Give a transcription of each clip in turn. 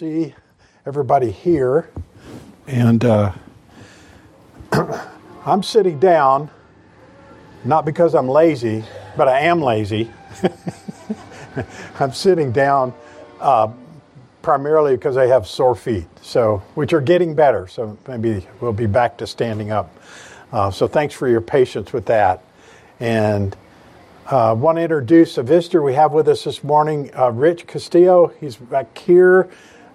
see everybody here. And uh, I'm sitting down, not because I'm lazy, but I am lazy. I'm sitting down uh, primarily because I have sore feet, so which are getting better. So maybe we'll be back to standing up. Uh, so thanks for your patience with that. And uh, want to introduce a visitor we have with us this morning, uh, Rich Castillo. He's back here.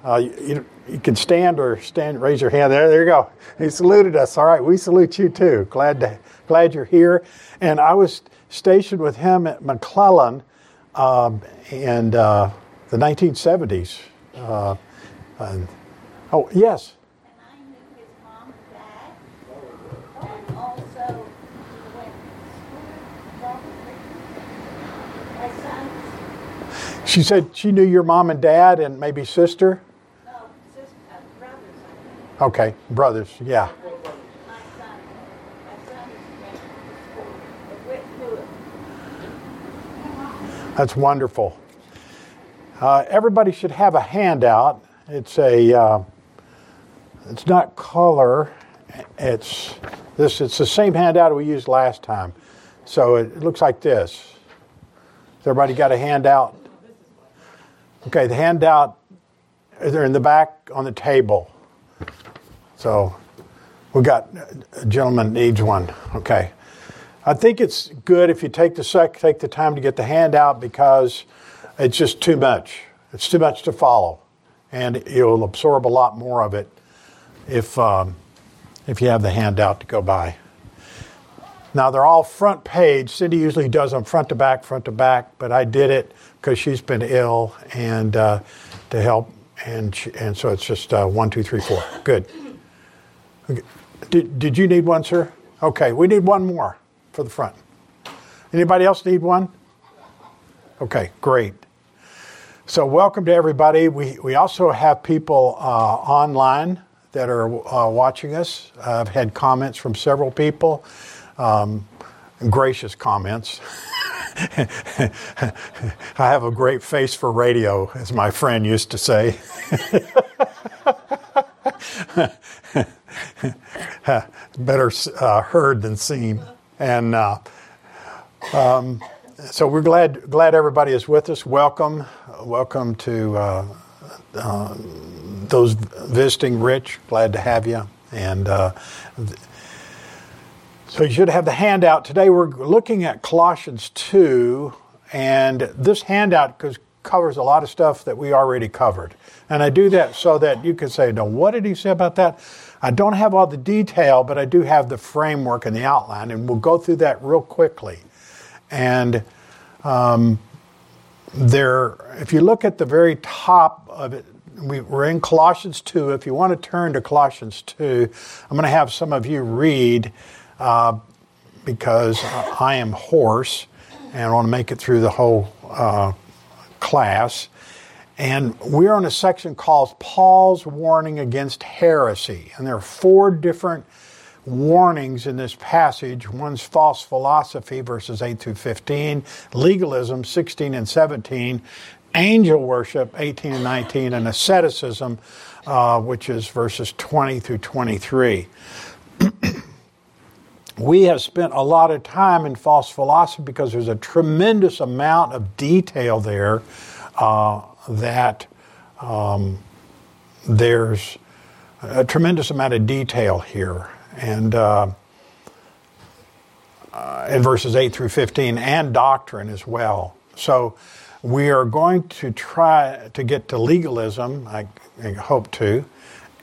Uh, you, you, can stand or stand. Raise your hand. There, there you go. He saluted us. All right, we salute you too. Glad to, glad you're here. And I was stationed with him at McClellan um, in uh, the 1970s. Uh, oh yes. She said she knew your mom and dad and maybe sister? No, sister, brothers. Okay, brothers, yeah. That's wonderful. Uh, everybody should have a handout. It's a, uh, it's not color. It's this. It's the same handout we used last time. So it looks like this. Has everybody got a handout? Okay, the handout, they're in the back on the table. So we got a gentleman needs one. Okay. I think it's good if you take the sec, take the time to get the handout because it's just too much. It's too much to follow, and you'll absorb a lot more of it if um, if you have the handout to go by. Now they're all front page. Cindy usually does them front to back, front to back, but I did it because she's been ill and uh, to help, and she, and so it's just uh, one, two, three, four. Good. Did did you need one, sir? Okay, we need one more for the front. Anybody else need one? Okay, great. So welcome to everybody. We we also have people uh, online that are uh, watching us. I've had comments from several people, um, gracious comments. I have a great face for radio, as my friend used to say. Better uh, heard than seen. And uh, um, so we're glad glad everybody is with us. Welcome, welcome to uh, uh those visiting. Rich, glad to have you. And uh, so you should have the handout. Today we're looking at Colossians 2, and this handout covers a lot of stuff that we already covered. And I do that so that you can say, no, what did he say about that? I don't have all the detail, but I do have the framework and the outline, and we'll go through that real quickly. And um, there, if you look at the very top of it, we, are in Colossians 2. If you want to turn to Colossians 2, I'm going to have some of you read uh, because I am hoarse and I want to make it through the whole uh, class. And we're on a section called Paul's Warning Against Heresy. And there are four different warnings in this passage. One's false philosophy, verses 8 through 15, legalism, 16 and 17, angel worship, 18 and 19, and asceticism, uh, which is verses 20 through 23. we have spent a lot of time in false philosophy because there's a tremendous amount of detail there uh, that um, there's a tremendous amount of detail here. And uh, uh, in verses 8 through 15, and doctrine as well. So we are going to try to get to legalism, I, I hope to,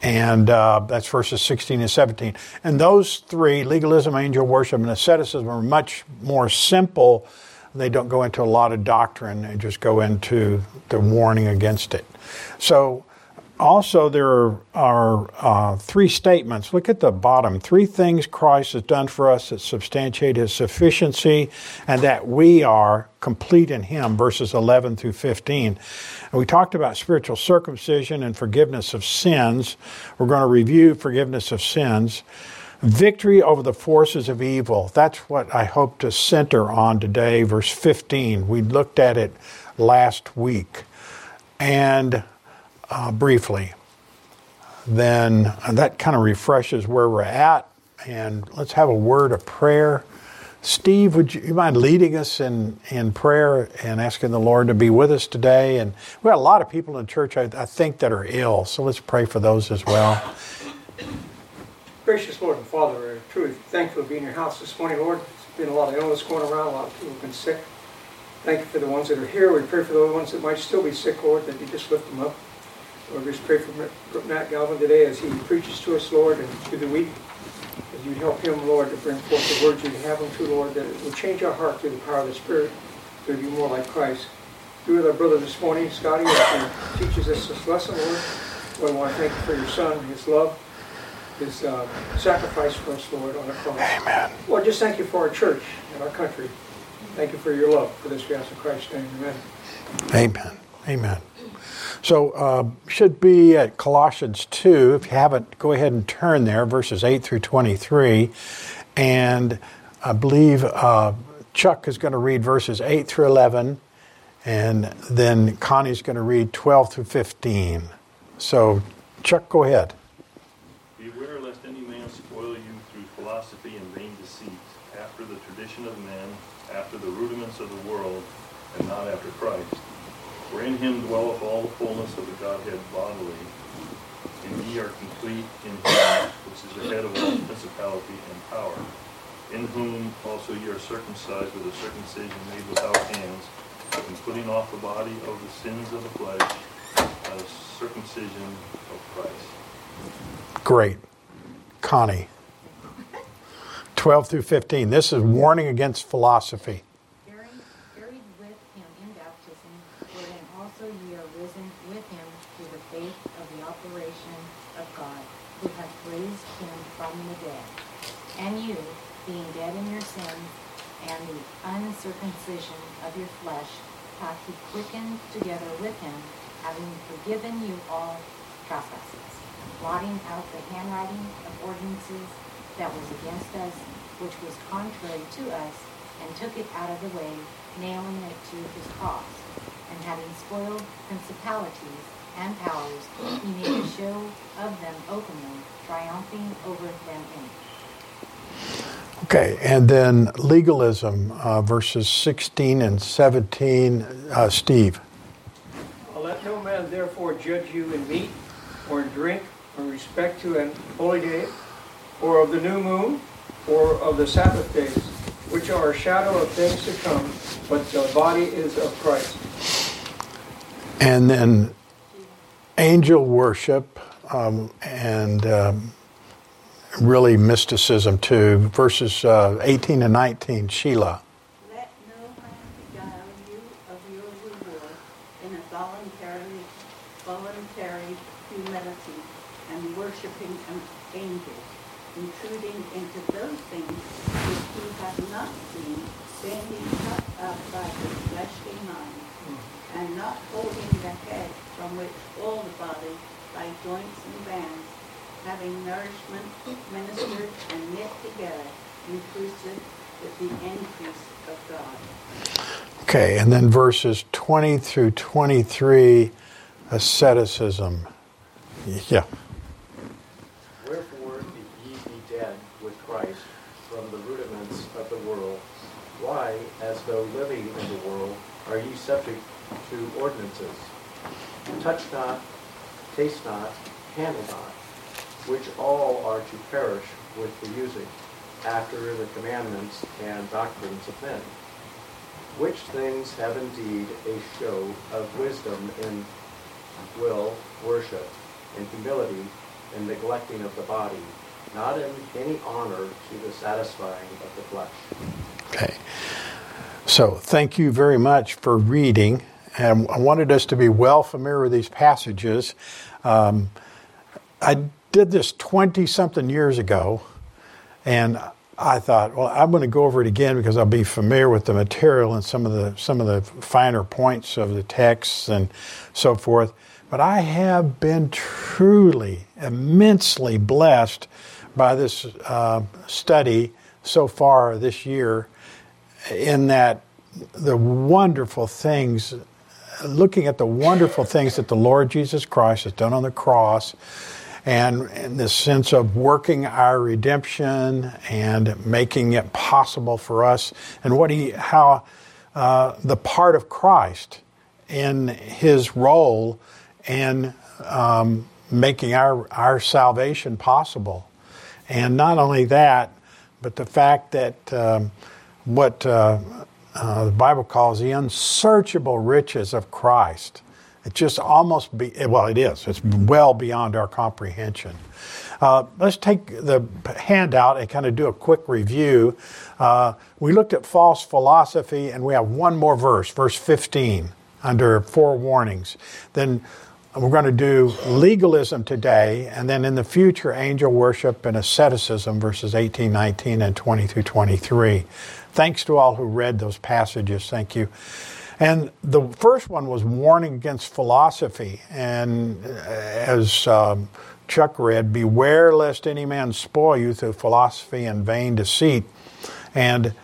and uh, that's verses 16 and 17. And those three, legalism, angel worship, and asceticism, are much more simple. They don't go into a lot of doctrine, they just go into the warning against it. So, also, there are, are uh, three statements. Look at the bottom. Three things Christ has done for us that substantiate his sufficiency and that we are complete in him, verses 11 through 15. And we talked about spiritual circumcision and forgiveness of sins. We're going to review forgiveness of sins. Victory over the forces of evil. That's what I hope to center on today, verse 15. We looked at it last week. And uh, briefly, then that kind of refreshes where we're at. And let's have a word of prayer. Steve, would you, you mind leading us in, in prayer and asking the Lord to be with us today? And we got a lot of people in the church, I, I think, that are ill, so let's pray for those as well. Gracious Lord and Father, we're truly thankful to be in your house this morning, Lord. There's been a lot of illness going around, a lot of people have been sick. Thank you for the ones that are here. We pray for the ones that might still be sick, Lord, that you just lift them up. Lord, we just pray for Matt Galvin today as he preaches to us, Lord, and through the week. As you help him, Lord, to bring forth the words you'd have him to, Lord, that it will change our heart through the power of the Spirit to be more like Christ. Be with our brother this morning, Scotty, as he teaches us this lesson, Lord. Lord, I want to thank you for your son, his love, his uh, sacrifice for us, Lord, on the cross. Amen. Lord, just thank you for our church and our country. Thank you for your love for this we ask in Christ's name. Amen. Amen. Amen. So, uh, should be at Colossians 2. If you haven't, go ahead and turn there, verses 8 through 23. And I believe uh, Chuck is going to read verses 8 through 11, and then Connie's going to read 12 through 15. So, Chuck, go ahead. Beware lest any man spoil you through philosophy and vain deceit, after the tradition of men, after the rudiments of the world, and not after Christ. For in him dwelleth all the fullness of the Godhead bodily, and ye are complete in him, which is the head of all principality and power, in whom also ye are circumcised with a circumcision made without hands, in putting off the body of the sins of the flesh, by the circumcision of Christ. Great. Connie. 12 through 15. This is warning against philosophy. buried, buried with him in baptism, wherein also ye are risen with him through the faith of the operation of God, who hath raised him from the dead. And you, being dead in your sins and the uncircumcision of your flesh, hath he quickened together with him, having forgiven you all trespasses, blotting out the handwriting of ordinances that was against us, which was contrary to us, and took it out of the way, nailing it to his cross. And having spoiled principalities and powers, he made a show of them openly, triumphing over them in it. Okay, and then legalism, uh, verses 16 and 17. Uh, Steve. Let no man therefore judge you in meat, or in drink, or in respect to an holy day, or of the new moon, or of the Sabbath days, which are a shadow of things to come, but the body is of Christ. And then angel worship um, and um, really mysticism too. Verses uh, 18 and 19. Sheila. Let no man beguile you of your reward in a voluntary, voluntary humility and worshiping an angel, intruding into those things which he hath not seen, being cut up by his fleshly mind, and not holding the head from which all the body by joints and bands, having nourishment ministered and knit together, inclusive with the increase of God. Okay, and then verses 20 through 23, asceticism. Yeah. Wherefore, if ye be dead with Christ from the rudiments of the world, why, as though living in the world, are ye subject to ordinances? Touch not, taste not, handle not, which all are to perish with the using, after the commandments and doctrines of men. Which things have indeed a show of wisdom in will, worship, in humility, in neglecting of the body, not in any honor to the satisfying of the flesh. Okay. So thank you very much for reading. And I wanted us to be well familiar with these passages. Um, I did this 20 something years ago, and I thought, well, I'm going to go over it again because I'll be familiar with the material and some of the some of the finer points of the texts and so forth. But I have been truly immensely blessed by this uh, study so far this year, in that the wonderful things looking at the wonderful things that the Lord Jesus Christ has done on the cross and, and this sense of working our redemption and making it possible for us and what he how uh, the part of Christ in his role in um, making our, our salvation possible. And not only that, but the fact that um, what uh, uh, the Bible calls the unsearchable riches of Christ. It just almost be well, it is. It's well beyond our comprehension. Uh, let's take the handout and kind of do a quick review. Uh, we looked at false philosophy, and we have one more verse, verse 15, under four warnings. Then we're going to do legalism today, and then in the future, angel worship and asceticism, verses 18, 19, and 20 through 23. Thanks to all who read those passages. Thank you. And the first one was warning against philosophy. And uh, as um, Chuck read, beware lest any man spoil you through philosophy and vain deceit. And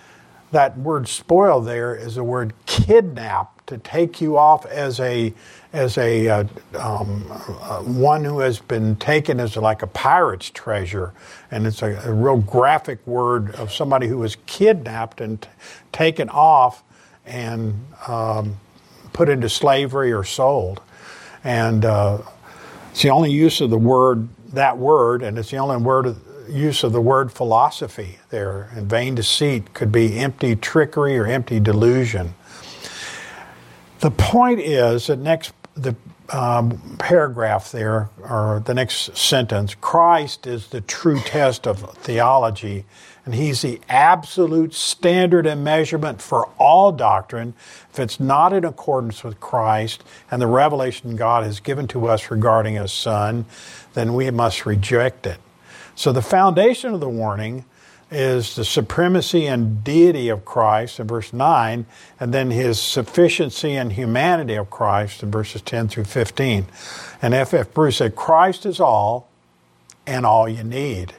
that word spoil there is the word kidnap to take you off as a as a uh, um, uh, one who has been taken as like a pirate's treasure, and it's a, a real graphic word of somebody who was kidnapped and t- taken off and um, put into slavery or sold, and uh, it's the only use of the word that word, and it's the only word use of the word philosophy there. And vain deceit could be empty trickery or empty delusion. The point is that next the um, paragraph there, or the next sentence, Christ is the true test of theology, and He's the absolute standard and measurement for all doctrine. If it's not in accordance with Christ and the revelation God has given to us regarding His Son, then we must reject it. So the foundation of the warning is the supremacy and deity of Christ in verse 9, and then his sufficiency and humanity of Christ in verses 10 through 15. And F. F. Bruce said, Christ is all and all you need.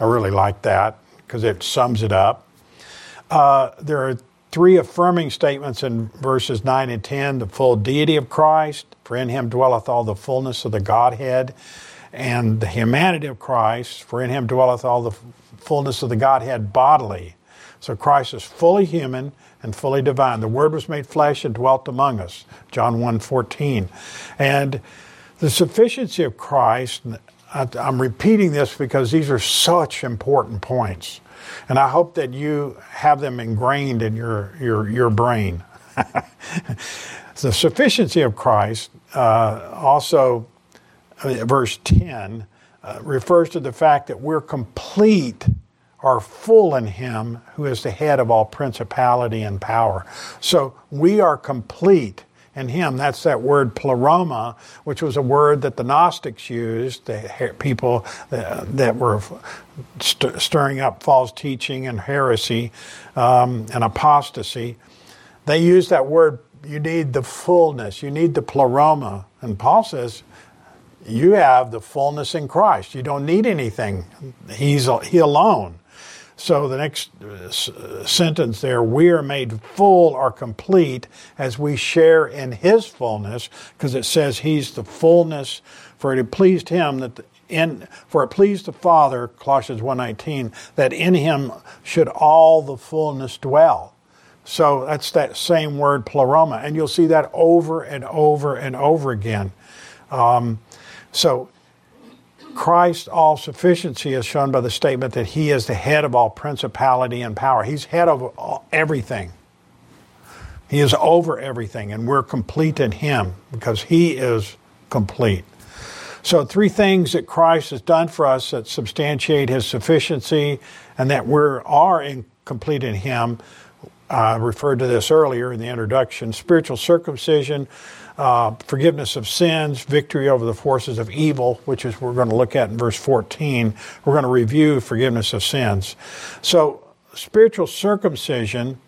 I really like that because it sums it up. Uh, there are three affirming statements in verses 9 and 10 the full deity of Christ, for in him dwelleth all the fullness of the Godhead, and the humanity of Christ, for in him dwelleth all the fullness of the Godhead bodily. So Christ is fully human and fully divine. The Word was made flesh and dwelt among us. John 1 14. And the sufficiency of Christ, I'm repeating this because these are such important points. And I hope that you have them ingrained in your, your, your brain. the sufficiency of Christ uh, also, uh, verse 10, uh, refers to the fact that we're complete or full in Him who is the head of all principality and power. So we are complete in Him. That's that word pleroma, which was a word that the Gnostics used, the people that, that were st- stirring up false teaching and heresy um, and apostasy. They used that word. You need the fullness. You need the pleroma. And Paul says, you have the fullness in Christ. You don't need anything. He's He alone. So the next uh, sentence there, we are made full or complete as we share in His fullness, because it says He's the fullness. For it pleased Him that in for it pleased the Father, Colossians 1:19, that in Him should all the fullness dwell. So that's that same word pleroma, and you'll see that over and over and over again. Um, so, Christ's all sufficiency is shown by the statement that he is the head of all principality and power. He's head of all, everything. He is over everything, and we're complete in him because he is complete. So, three things that Christ has done for us that substantiate his sufficiency and that we are in, complete in him. I referred to this earlier in the introduction spiritual circumcision uh, forgiveness of sins, victory over the forces of evil, which is we're going to look at in verse 14. We're going to review forgiveness of sins. So, spiritual circumcision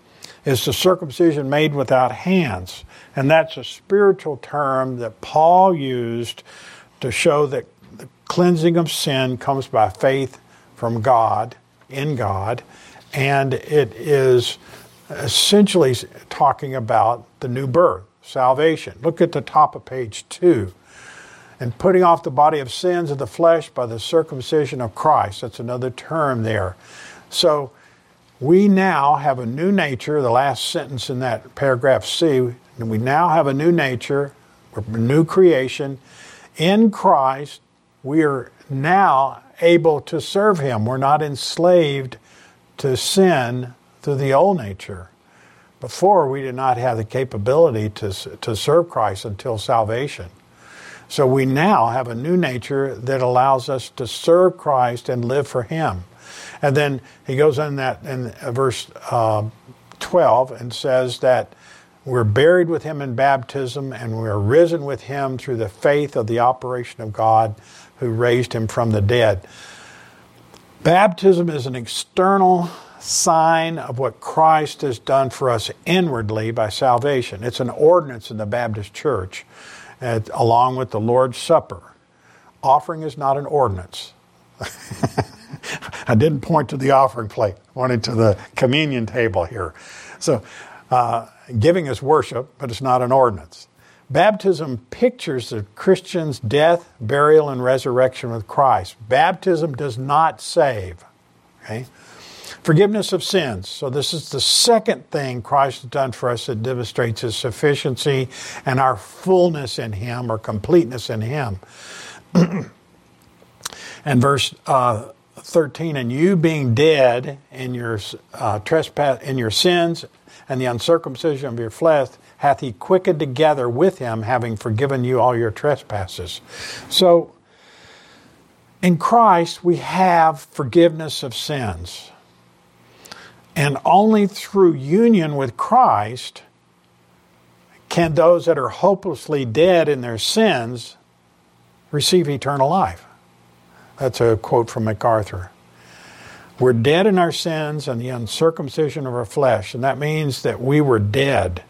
is the circumcision made without hands. And that's a spiritual term that Paul used to show that the cleansing of sin comes by faith from God, in God, and it is essentially talking about the new birth. salvation. Look at the top of page two. And putting off the body of sins of the flesh by the circumcision of Christ. That's another term there. So we now have a new nature, the last sentence in that paragraph C, we now have a new nature, we're a new creation. In Christ, we are now able to serve Him. We're not enslaved to sin through the old nature. Before, we did not have the capability to, to serve Christ until salvation. So we now have a new nature that allows us to serve Christ and live for Him. And then he goes in that in verse uh, 12 and says that we're buried with him in baptism and we're risen with him through the faith of the operation of God who raised him from the dead. Baptism is an external sign of what Christ has done for us inwardly by salvation. It's an ordinance in the Baptist church, uh, along with the Lord's Supper. Offering is not an ordinance. I didn't point to the offering plate, I pointed to the communion table here. So, uh, giving is worship, but it's not an ordinance. Baptism pictures the Christian's death, burial, and resurrection with Christ. Baptism does not save. Okay? Forgiveness of sins. So, this is the second thing Christ has done for us that demonstrates his sufficiency and our fullness in him or completeness in him. and verse uh, 13, and you being dead in your uh, trespass, in your sins and the uncircumcision of your flesh, hath he quickened together with him, having forgiven you all your trespasses. So, in Christ, we have forgiveness of sins. And only through union with Christ can those that are hopelessly dead in their sins receive eternal life. That's a quote from MacArthur. We're dead in our sins and the uncircumcision of our flesh, and that means that we were dead.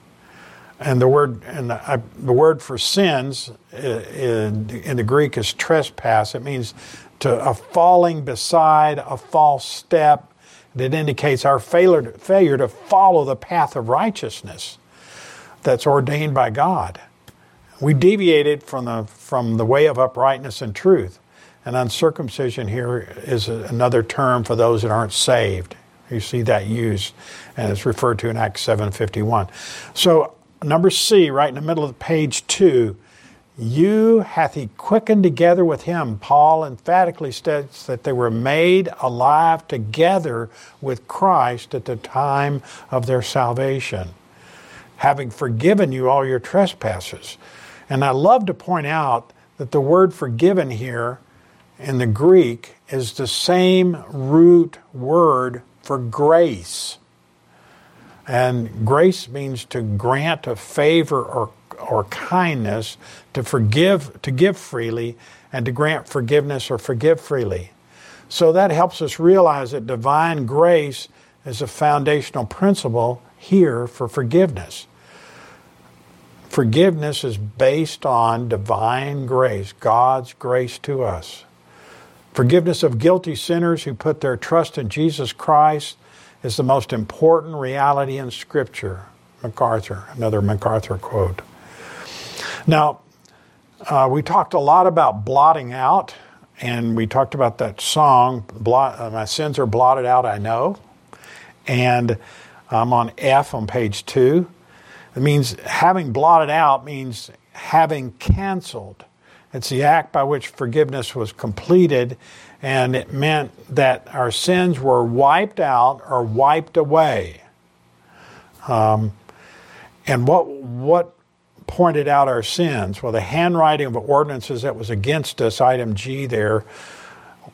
And the word and the, the word for sins in, in, the Greek is trespass. It means to a falling beside a false step. It indicates our failure, failure to follow the path of righteousness that's ordained by God. We deviated from the from the way of uprightness and truth. And uncircumcision here is another term for those that aren't saved. You see that used, and it's referred to in Acts 7:51. So number C, right in the middle of page two, you hath he quickened together with him. Paul emphatically states that they were made alive together with Christ at the time of their salvation, having forgiven you all your trespasses. And I love to point out that the word forgiven here in the Greek is the same root word for grace. And grace means to grant a favor or, or kindness, to forgive, to give freely, and to grant forgiveness or forgive freely. So that helps us realize that divine grace is a foundational principle here for forgiveness. Forgiveness is based on divine grace, God's grace to us. Forgiveness of guilty sinners who put their trust in Jesus Christ is the most important reality in Scripture. MacArthur, another MacArthur quote. Now, uh, we talked a lot about blotting out, and we talked about that song, blot, uh, My Sins Are Blotted Out, I Know. And I'm on F on page two. It means having blotted out means having canceled it's the act by which forgiveness was completed, and it meant that our sins were wiped out or wiped away. Um, and what what pointed out our sins? Well, the handwriting of ordinances that was against us, item G there,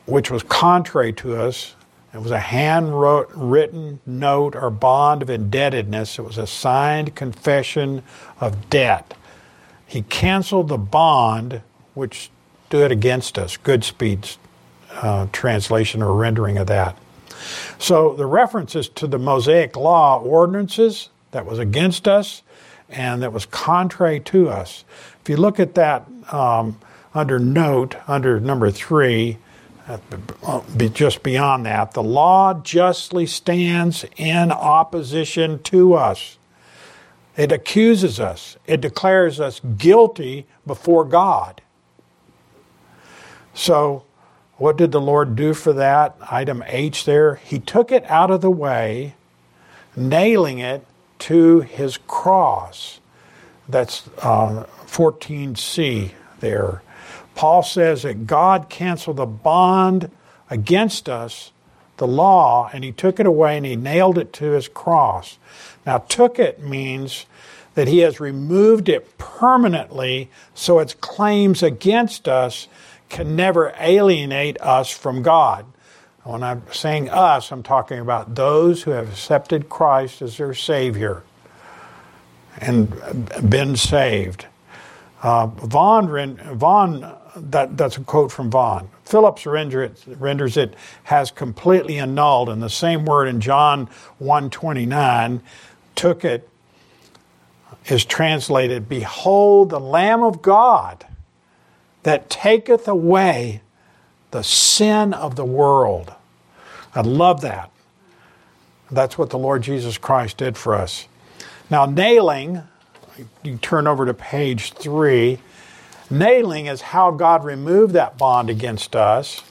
which was contrary to us. It was a handwritten note or bond of indebtedness. It was a signed confession of debt. He canceled the bond which stood against us. Goodspeed's uh, translation or rendering of that. So the references to the Mosaic Law ordinances that was against us and that was contrary to us. If you look at that um, under note, under number three, uh, just beyond that, the law justly stands in opposition to us. It accuses us. It declares us guilty before God. So, what did the Lord do for that? Item H there. He took it out of the way, nailing it to his cross. That's uh, 14c there. Paul says that God canceled the bond against us, the law, and he took it away and he nailed it to his cross. Now, took it means that he has removed it permanently so its claims against us can never alienate us from God. When I'm saying us, I'm talking about those who have accepted Christ as their Savior and been saved. Uh, Vaughan, Vaughan that, that's a quote from Vaughan. Phillips render it, renders it has completely annulled, and the same word in John 129 took it is translated, Behold the Lamb of God that taketh away the sin of the world. I love that. That's what the Lord Jesus Christ did for us. Now, nailing, you turn over to page three. Nailing is how God removed that bond against us.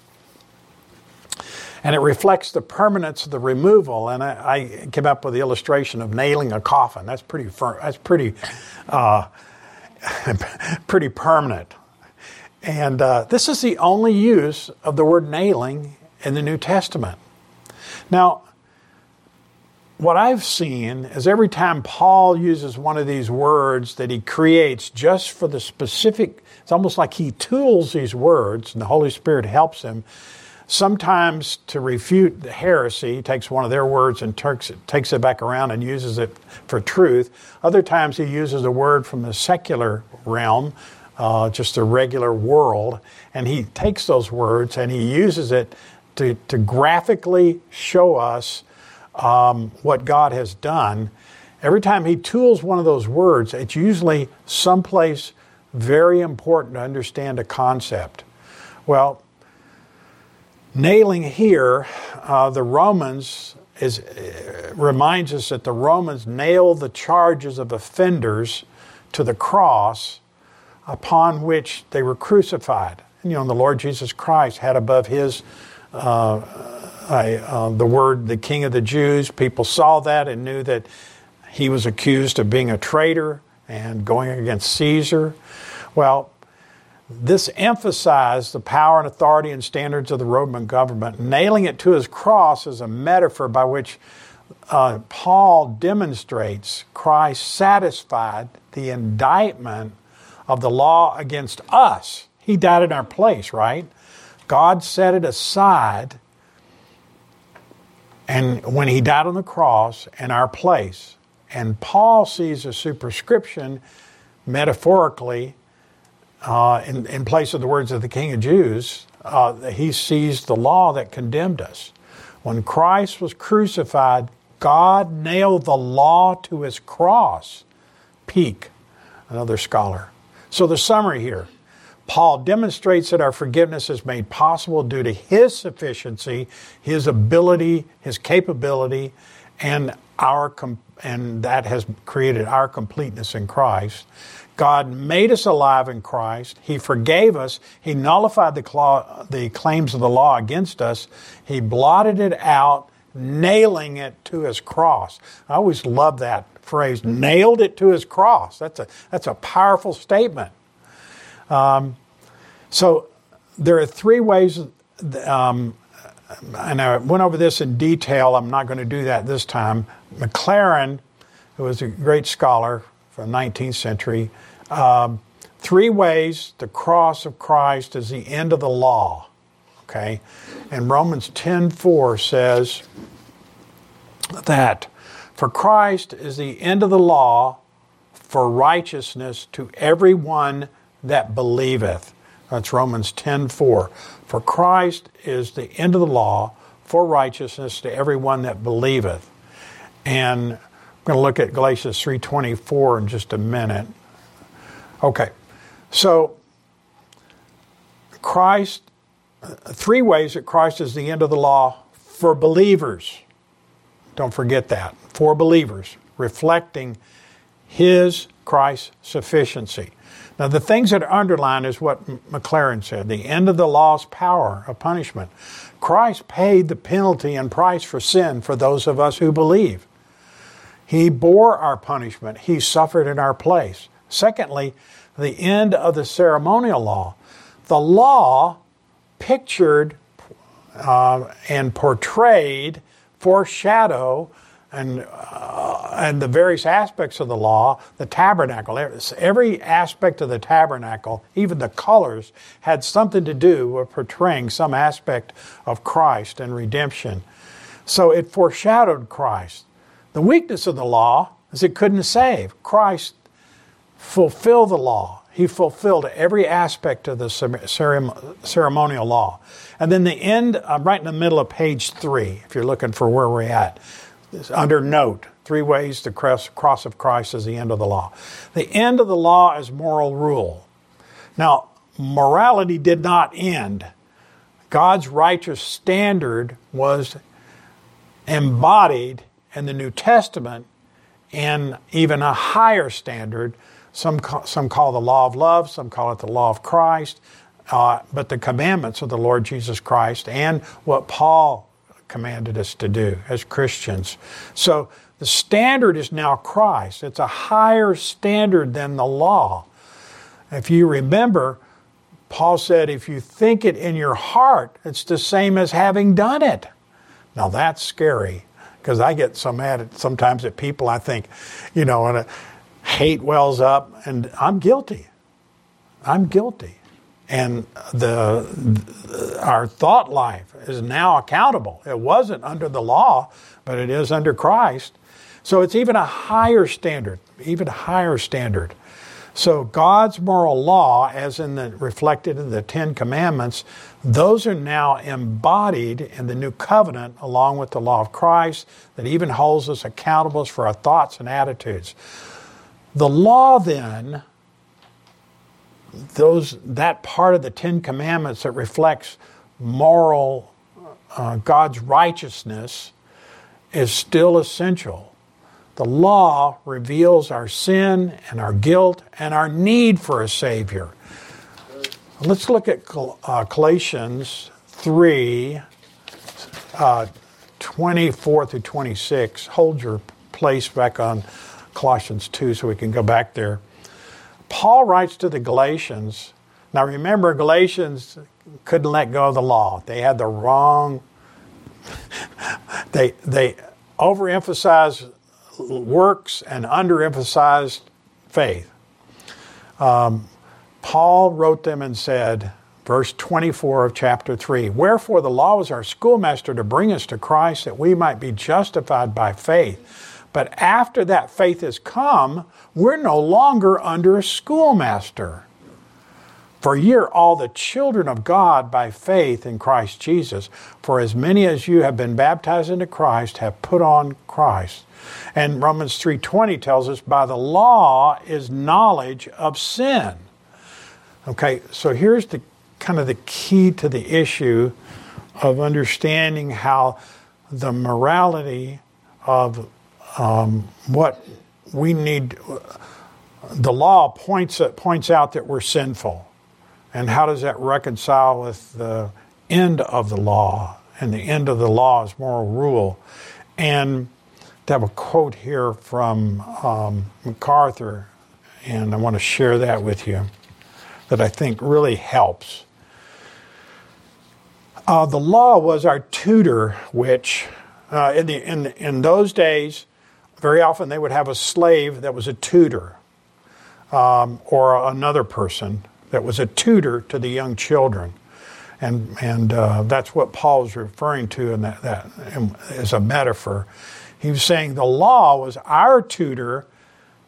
And it reflects the permanence of the removal. And I, I came up with the illustration of nailing a coffin. That's pretty firm. That's pretty, uh, pretty permanent. And uh, this is the only use of the word nailing in the New Testament. Now, what I've seen is every time Paul uses one of these words that he creates just for the specific, it's almost like he tools these words and the Holy Spirit helps him. Sometimes to refute the heresy, he takes one of their words and takes it, takes it back around and uses it for truth. Other times he uses a word from the secular realm uh, just a regular world. And he takes those words and he uses it to, to graphically show us um, what God has done. Every time he tools one of those words, it's usually someplace very important to understand a concept. Well, nailing here, uh, the Romans is, uh, reminds us that the Romans nailed the charges of offenders to the cross upon which they were crucified. And, you know, the Lord Jesus Christ had above his uh, I, uh, the word the King of the Jews. People saw that and knew that he was accused of being a traitor and going against Caesar. Well, this emphasized the power and authority and standards of the Roman government. Nailing it to his cross is a metaphor by which uh, Paul demonstrates Christ satisfied the indictment of the law against us. He died in our place, right? God set it aside. And when he died on the cross in our place, and Paul sees a superscription metaphorically uh, in, in place of the words of the King of Jews, uh, he sees the law that condemned us. When Christ was crucified, God nailed the law to his cross. Peake, another scholar. So, the summary here Paul demonstrates that our forgiveness is made possible due to his sufficiency, his ability, his capability, and our and that has created our completeness in Christ. God made us alive in Christ. He forgave us. He nullified the, claw, the claims of the law against us. He blotted it out, nailing it to his cross. I always love that phrase, nailed it to his cross. That's a, that's a powerful statement. Um, so there are three ways, um, and I went over this in detail. I'm not going to do that this time. Maclaren, who was a great scholar from the 19th century, um, three ways the cross of Christ is the end of the law. Okay, and Romans 10:4 says that for Christ is the end of the law for righteousness to everyone that believeth. That's Romans 10:4. For Christ is the end of the law for righteousness to everyone that believeth. And I'm going to look at Galatians 3:24 in just a minute. Okay. So Christ uh, three ways that Christ is the end of the law for believers. Don't forget that. For believers, reflecting His Christ's sufficiency. Now, the things that are underlined is what Maclaren said the end of the law's power of punishment. Christ paid the penalty and price for sin for those of us who believe. He bore our punishment, He suffered in our place. Secondly, the end of the ceremonial law. The law pictured uh, and portrayed, foreshadow, and uh, and the various aspects of the law, the tabernacle, every aspect of the tabernacle, even the colors, had something to do with portraying some aspect of Christ and redemption. So it foreshadowed Christ. The weakness of the law is it couldn't save. Christ fulfilled the law. He fulfilled every aspect of the ceremonial law. And then the end, I'm right in the middle of page three, if you're looking for where we're at under note three ways the cross of Christ is the end of the law. The end of the law is moral rule. Now, morality did not end. God's righteous standard was embodied in the New Testament in even a higher standard. Some, some call the law of love, some call it the law of Christ, uh, but the commandments of the Lord Jesus Christ and what Paul commanded us to do as Christians. So the standard is now Christ. It's a higher standard than the law. If you remember, Paul said, if you think it in your heart, it's the same as having done it. Now that's scary because I get so mad at sometimes at people. I think, you know, and hate wells up, and I'm guilty. I'm guilty and the, our thought life is now accountable. It wasn't under the law, but it is under Christ. So it's even a higher standard, even higher standard. So God's moral law, as in the reflected in the Ten Commandments, those are now embodied in the new covenant along with the law of Christ that even holds us accountable for our thoughts and attitudes. The law then those that part of the Ten Commandments that reflects moral uh, God's righteousness is still essential. The law reveals our sin and our guilt and our need for a Savior. Let's look at uh, Galatians 3 uh, 24 through 26. Hold your place back on Colossians 2 so we can go back there. Paul writes to the Galatians. Now remember, Galatians couldn't let go of the law. They had the wrong, they, they overemphasized works and underemphasized faith. Um, Paul wrote them and said, verse 24 of chapter 3 Wherefore the law was our schoolmaster to bring us to Christ that we might be justified by faith. But after that faith has come, we're no longer under a schoolmaster. For ye are all the children of God by faith in Christ Jesus. For as many as you have been baptized into Christ have put on Christ. And Romans 3:20 tells us by the law is knowledge of sin. Okay, so here's the kind of the key to the issue of understanding how the morality of um, what we need, the law points, points out that we're sinful. And how does that reconcile with the end of the law? And the end of the law is moral rule. And to have a quote here from um, MacArthur, and I want to share that with you that I think really helps. Uh, the law was our tutor, which uh, in, the, in, in those days, very often they would have a slave that was a tutor um, or another person that was a tutor to the young children. And, and uh, that's what Paul is referring to in that, that as a metaphor. He was saying the law was our tutor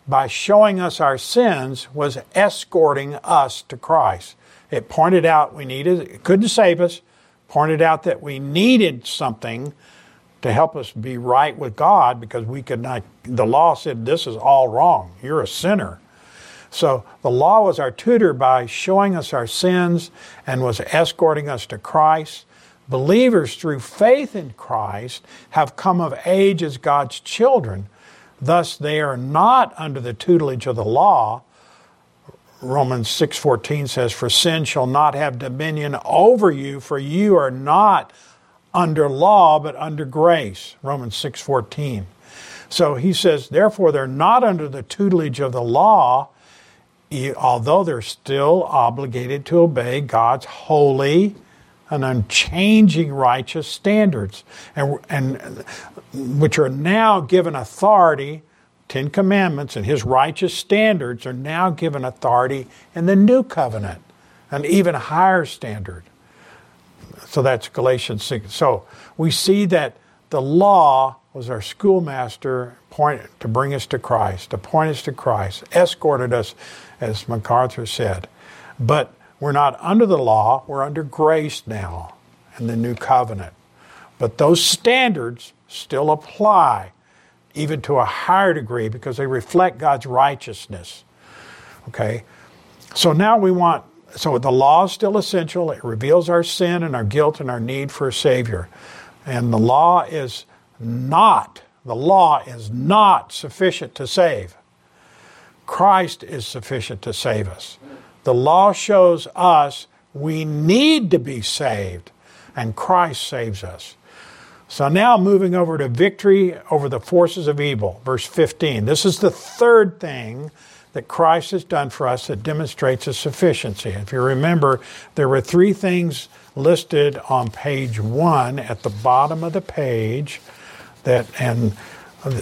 by showing us our sins, was escorting us to Christ. It pointed out we needed, it couldn't save us, pointed out that we needed something to help us be right with God because we could not, the law said this is all wrong. You're a sinner. So the law was our tutor by showing us our sins and was escorting us to Christ. Believers through faith in Christ have come of age as God's children. Thus they are not under the tutelage of the law. Romans 6:14 says for sin shall not have dominion over you for you are not under law but under grace. Romans 6:14. So he says therefore they're not under the tutelage of the law although they're still obligated to obey God's holy and unchanging righteous standards, and, and which are now given authority. Ten Commandments and His righteous standards are now given authority in the new covenant, an even higher standard. So that's Galatians 6. So we see that the law was our schoolmaster point to bring us to Christ, to point us to Christ, escorted us, as MacArthur said. But we're not under the law, we're under grace now in the new covenant. But those standards still apply, even to a higher degree, because they reflect God's righteousness. Okay? So now we want, so the law is still essential. It reveals our sin and our guilt and our need for a Savior. And the law is not, the law is not sufficient to save. Christ is sufficient to save us. The law shows us we need to be saved, and Christ saves us. So now moving over to victory over the forces of evil, verse 15. This is the third thing that Christ has done for us that demonstrates his sufficiency. If you remember, there were three things listed on page one at the bottom of the page that and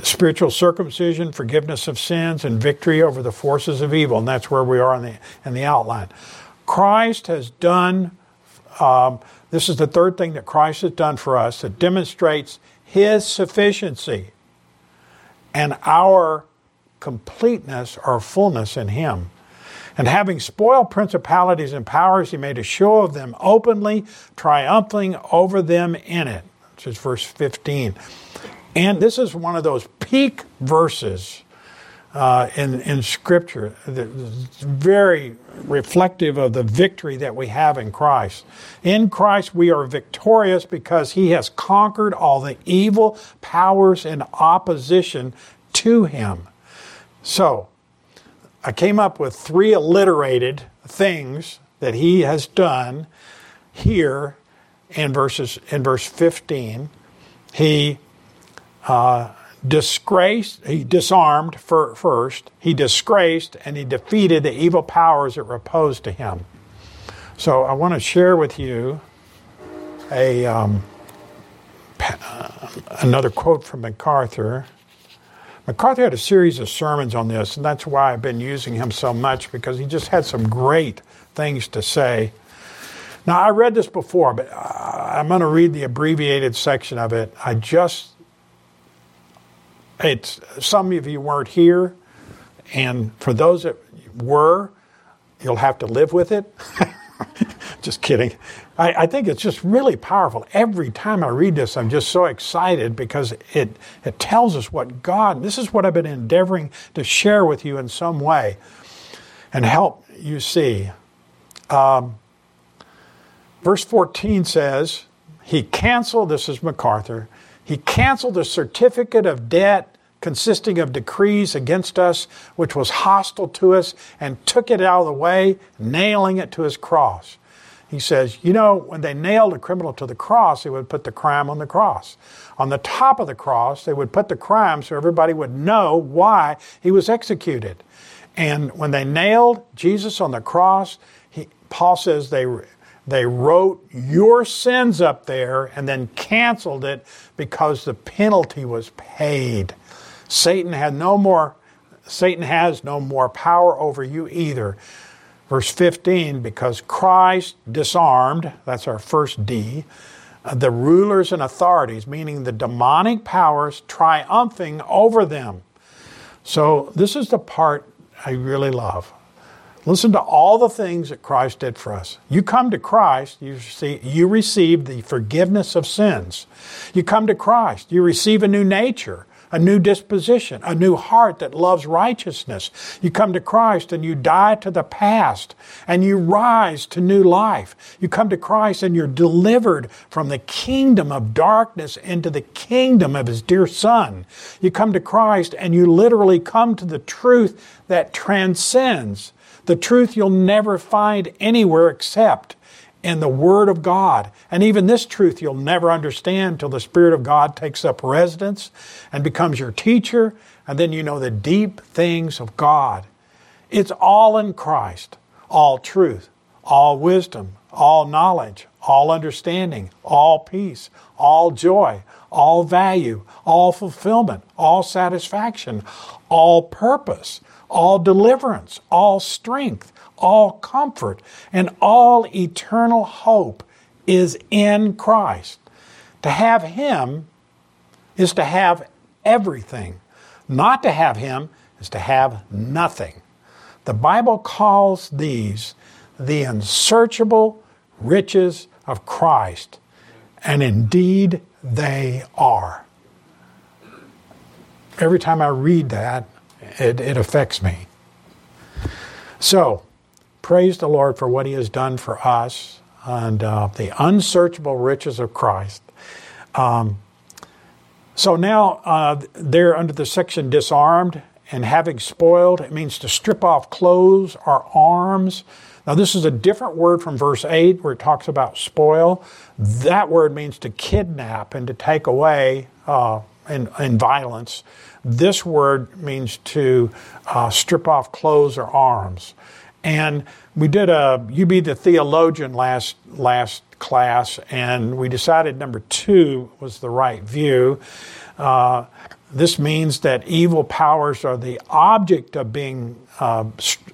spiritual circumcision, forgiveness of sins, and victory over the forces of evil. And that's where we are in the, in the outline. Christ has done, um, this is the third thing that Christ has done for us that demonstrates his sufficiency and our completeness or fullness in him. And having spoiled principalities and powers, he made a show of them openly, triumphing over them in it. Which is verse 15. And this is one of those peak verses uh, in, in Scripture very reflective of the victory that we have in Christ. In Christ, we are victorious because He has conquered all the evil powers in opposition to Him. So, I came up with three alliterated things that He has done here in verses in verse 15. He uh, disgraced, he disarmed for, first, he disgraced, and he defeated the evil powers that were opposed to him. So I want to share with you a um, another quote from MacArthur. MacArthur had a series of sermons on this, and that's why I've been using him so much because he just had some great things to say. Now, I read this before, but uh, I'm going to read the abbreviated section of it. I just it's some of you weren't here, and for those that were, you'll have to live with it. just kidding. I, I, think it's just really powerful. Every time I read this, I'm just so excited because it it tells us what God. This is what I've been endeavoring to share with you in some way, and help you see. Um, verse 14 says, "He canceled." This is MacArthur. He canceled the certificate of debt consisting of decrees against us, which was hostile to us, and took it out of the way, nailing it to his cross. He says, You know, when they nailed a criminal to the cross, they would put the crime on the cross. On the top of the cross, they would put the crime so everybody would know why he was executed. And when they nailed Jesus on the cross, he, Paul says they they wrote your sins up there and then canceled it because the penalty was paid. Satan had no more Satan has no more power over you either. Verse 15, because Christ disarmed, that's our first D, the rulers and authorities, meaning the demonic powers triumphing over them. So, this is the part I really love. Listen to all the things that Christ did for us. You come to Christ, you see, you receive the forgiveness of sins. You come to Christ, you receive a new nature a new disposition, a new heart that loves righteousness. You come to Christ and you die to the past and you rise to new life. You come to Christ and you're delivered from the kingdom of darkness into the kingdom of His dear Son. You come to Christ and you literally come to the truth that transcends, the truth you'll never find anywhere except in the Word of God. And even this truth you'll never understand till the Spirit of God takes up residence and becomes your teacher, and then you know the deep things of God. It's all in Christ, all truth, all wisdom, all knowledge, all understanding, all peace, all joy, all value, all fulfillment, all satisfaction, all purpose, all deliverance, all strength all comfort and all eternal hope is in Christ. To have Him is to have everything. Not to have Him is to have nothing. The Bible calls these the unsearchable riches of Christ, and indeed they are. Every time I read that, it, it affects me. So, praise the Lord for what He has done for us and uh, the unsearchable riches of Christ. Um, so now uh, they're under the section disarmed and having spoiled. It means to strip off clothes or arms. Now, this is a different word from verse 8 where it talks about spoil. That word means to kidnap and to take away uh, in, in violence. This word means to uh, strip off clothes or arms. And we did a you be the theologian last last class, and we decided number two was the right view. Uh, this means that evil powers are the object of being uh,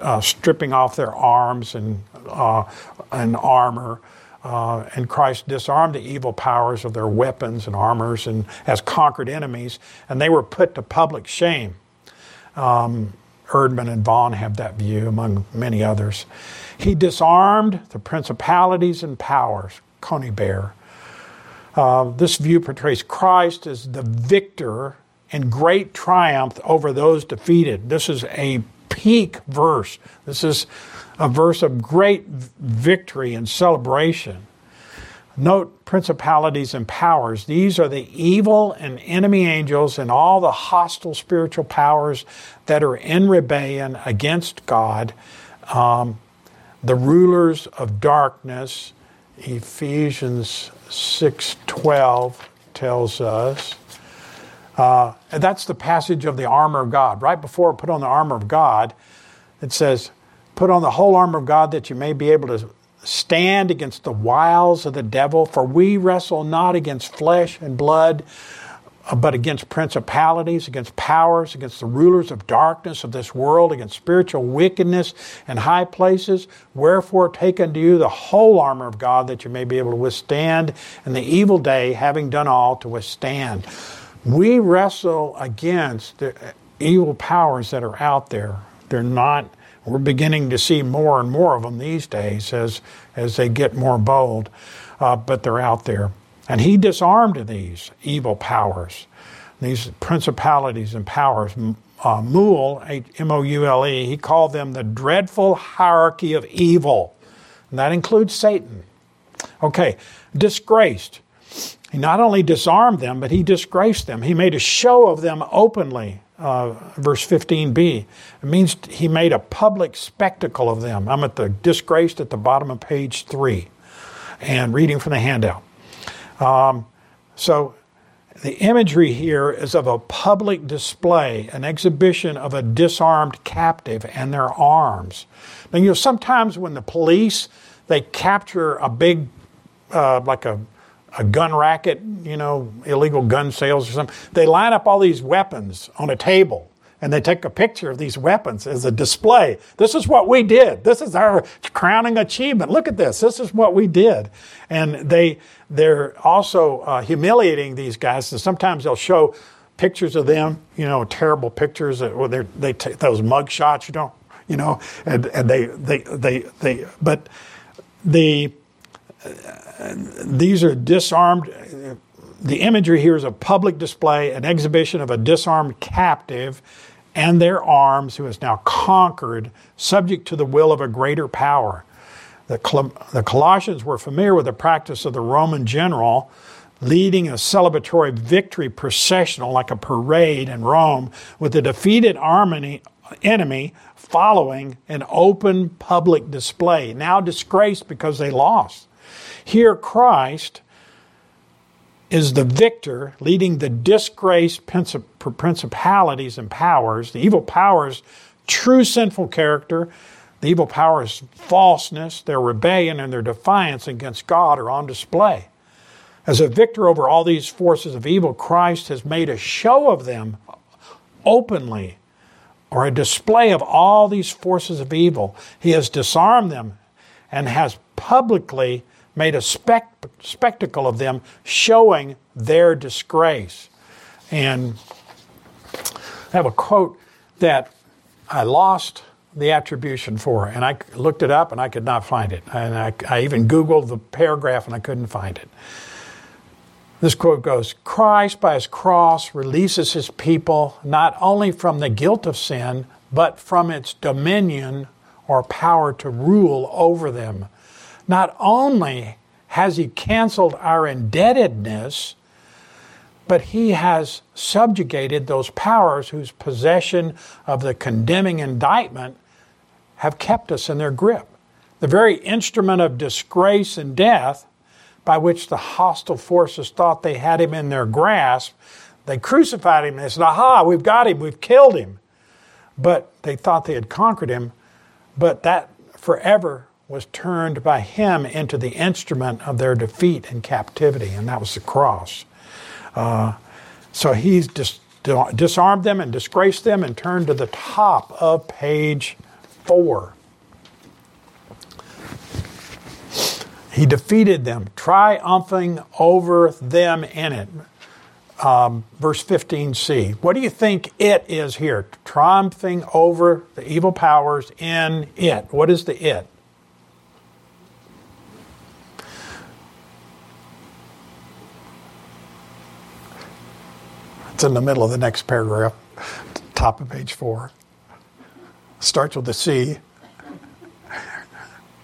uh, stripping off their arms and uh, and armor. Uh, and Christ disarmed the evil powers of their weapons and armors and has conquered enemies, and they were put to public shame. Um, Erdman and Vaughan have that view, among many others. He disarmed the principalities and powers, Conybeare. Uh, this view portrays Christ as the victor in great triumph over those defeated. This is a peak verse. This is a verse of great victory and celebration. Note principalities and powers. These are the evil and enemy angels and all the hostile spiritual powers that are in rebellion against God. Um, the rulers of darkness, Ephesians 6:12 tells us. Uh, that's the passage of the armor of God. Right before put on the armor of God, it says, "Put on the whole armor of God that you may be able to stand against the wiles of the devil, for we wrestle not against flesh and blood, uh, but against principalities, against powers, against the rulers of darkness of this world, against spiritual wickedness in high places. Wherefore, take unto you the whole armor of God, that you may be able to withstand in the evil day, having done all to withstand. We wrestle against the evil powers that are out there. They're not we're beginning to see more and more of them these days as, as they get more bold, uh, but they're out there. And he disarmed these evil powers, these principalities and powers. Uh, M O U L E, he called them the dreadful hierarchy of evil. And that includes Satan. Okay, disgraced. He not only disarmed them, but he disgraced them. He made a show of them openly uh, verse 15b. It means he made a public spectacle of them. I'm at the disgraced at the bottom of page three and reading from the handout. Um, so the imagery here is of a public display, an exhibition of a disarmed captive and their arms. Now, you know, sometimes when the police, they capture a big, uh, like a a gun racket, you know, illegal gun sales or something. They line up all these weapons on a table and they take a picture of these weapons as a display. This is what we did. This is our crowning achievement. Look at this. This is what we did. And they they're also uh, humiliating these guys. And sometimes they'll show pictures of them, you know, terrible pictures, or they take those mug shots, you know, you know, and, and they, they, they, they, but the, these are disarmed. the imagery here is a public display, an exhibition of a disarmed captive and their arms who is now conquered, subject to the will of a greater power. The, Col- the Colossians were familiar with the practice of the Roman general leading a celebratory victory processional like a parade in Rome with the defeated army, enemy following an open public display, now disgraced because they lost. Here, Christ is the victor leading the disgraced principalities and powers, the evil powers, true sinful character, the evil powers' falseness, their rebellion, and their defiance against God are on display. As a victor over all these forces of evil, Christ has made a show of them openly, or a display of all these forces of evil. He has disarmed them and has publicly made a spect- spectacle of them, showing their disgrace. And I have a quote that I lost the attribution for, and I looked it up and I could not find it. And I, I even Googled the paragraph and I couldn't find it. This quote goes Christ, by his cross, releases his people not only from the guilt of sin, but from its dominion or power to rule over them. Not only has he canceled our indebtedness, but he has subjugated those powers whose possession of the condemning indictment have kept us in their grip. The very instrument of disgrace and death by which the hostile forces thought they had him in their grasp, they crucified him. They said, Aha, we've got him, we've killed him. But they thought they had conquered him. But that forever was turned by him into the instrument of their defeat and captivity, and that was the cross. Uh, so he's dis- disarmed them and disgraced them and turned to the top of page four. He defeated them, triumphing over them in it. Um, verse 15c. What do you think it is here? Triumphing over the evil powers in it. What is the it? It's in the middle of the next paragraph, top of page four. Starts with the C.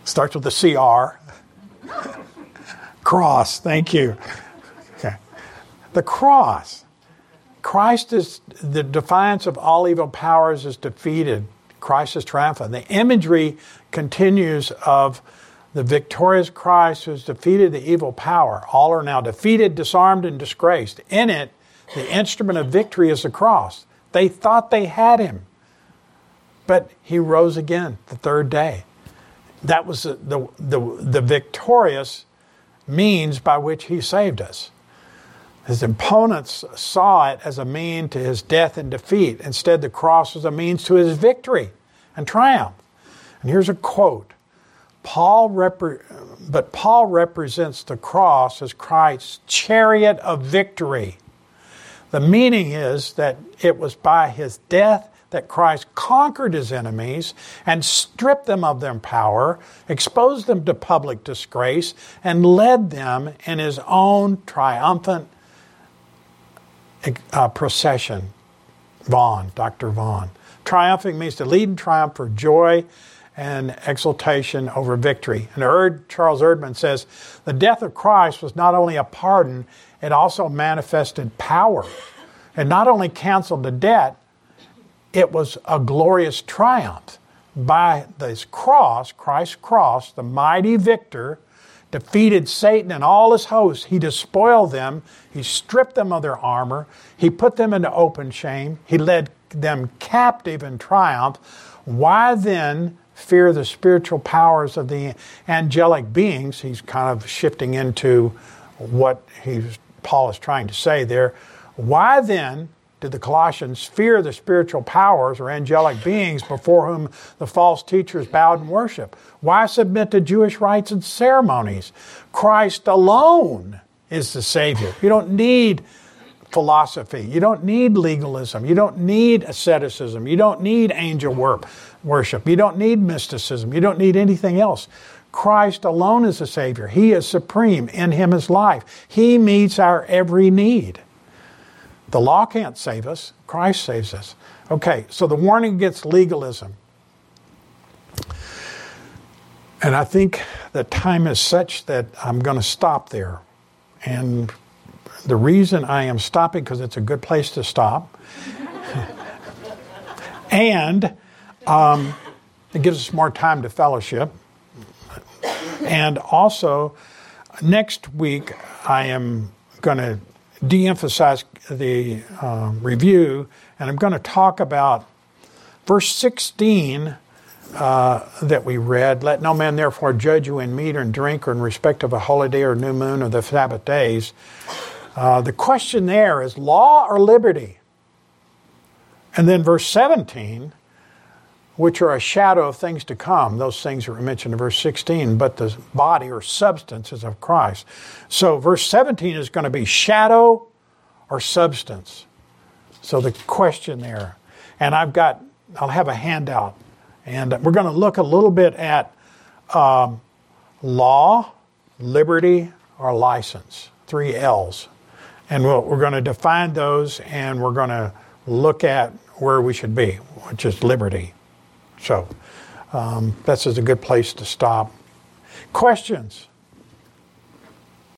Starts with the CR. Cross, thank you. Okay. The cross. Christ is the defiance of all evil powers is defeated. Christ is triumphant. The imagery continues of the victorious Christ who has defeated the evil power. All are now defeated, disarmed, and disgraced. In it, the instrument of victory is the cross. They thought they had him, but he rose again the third day. That was the, the, the, the victorious means by which he saved us. His opponents saw it as a mean to his death and defeat. Instead, the cross was a means to his victory and triumph. And here's a quote Paul repre- but Paul represents the cross as Christ's chariot of victory. The meaning is that it was by his death that Christ conquered his enemies and stripped them of their power, exposed them to public disgrace, and led them in his own triumphant uh, procession. Vaughan, Dr. Vaughan. Triumphing means to lead in triumph for joy and exultation over victory. And Erd, Charles Erdman says the death of Christ was not only a pardon, it also manifested power. It not only canceled the debt, it was a glorious triumph. By this cross, Christ's cross, the mighty victor defeated Satan and all his hosts. He despoiled them, he stripped them of their armor, he put them into open shame, he led them captive in triumph. Why then fear the spiritual powers of the angelic beings? He's kind of shifting into what he's, Paul is trying to say there. Why then did the Colossians fear the spiritual powers or angelic beings before whom the false teachers bowed in worship? Why submit to Jewish rites and ceremonies? Christ alone is the Savior. You don't need philosophy. You don't need legalism. You don't need asceticism. You don't need angel worship. You don't need mysticism. You don't need anything else. Christ alone is the Savior. He is supreme. In Him is life. He meets our every need. The law can't save us, Christ saves us. Okay, so the warning against legalism. And I think the time is such that I'm going to stop there. And the reason I am stopping, because it's a good place to stop, and um, it gives us more time to fellowship. And also, next week, I am going to de emphasize the uh, review and I'm going to talk about verse 16 uh, that we read Let no man therefore judge you in meat or in drink or in respect of a holiday or new moon or the Sabbath days. Uh, the question there is law or liberty? And then verse 17 which are a shadow of things to come. Those things are mentioned in verse 16, but the body or substance is of Christ. So verse 17 is going to be shadow or substance. So the question there, and I've got, I'll have a handout, and we're going to look a little bit at um, law, liberty, or license, three L's. And we we are going to define those and we're going to look at where we should be, which is liberty. So um, this is a good place to stop. Questions?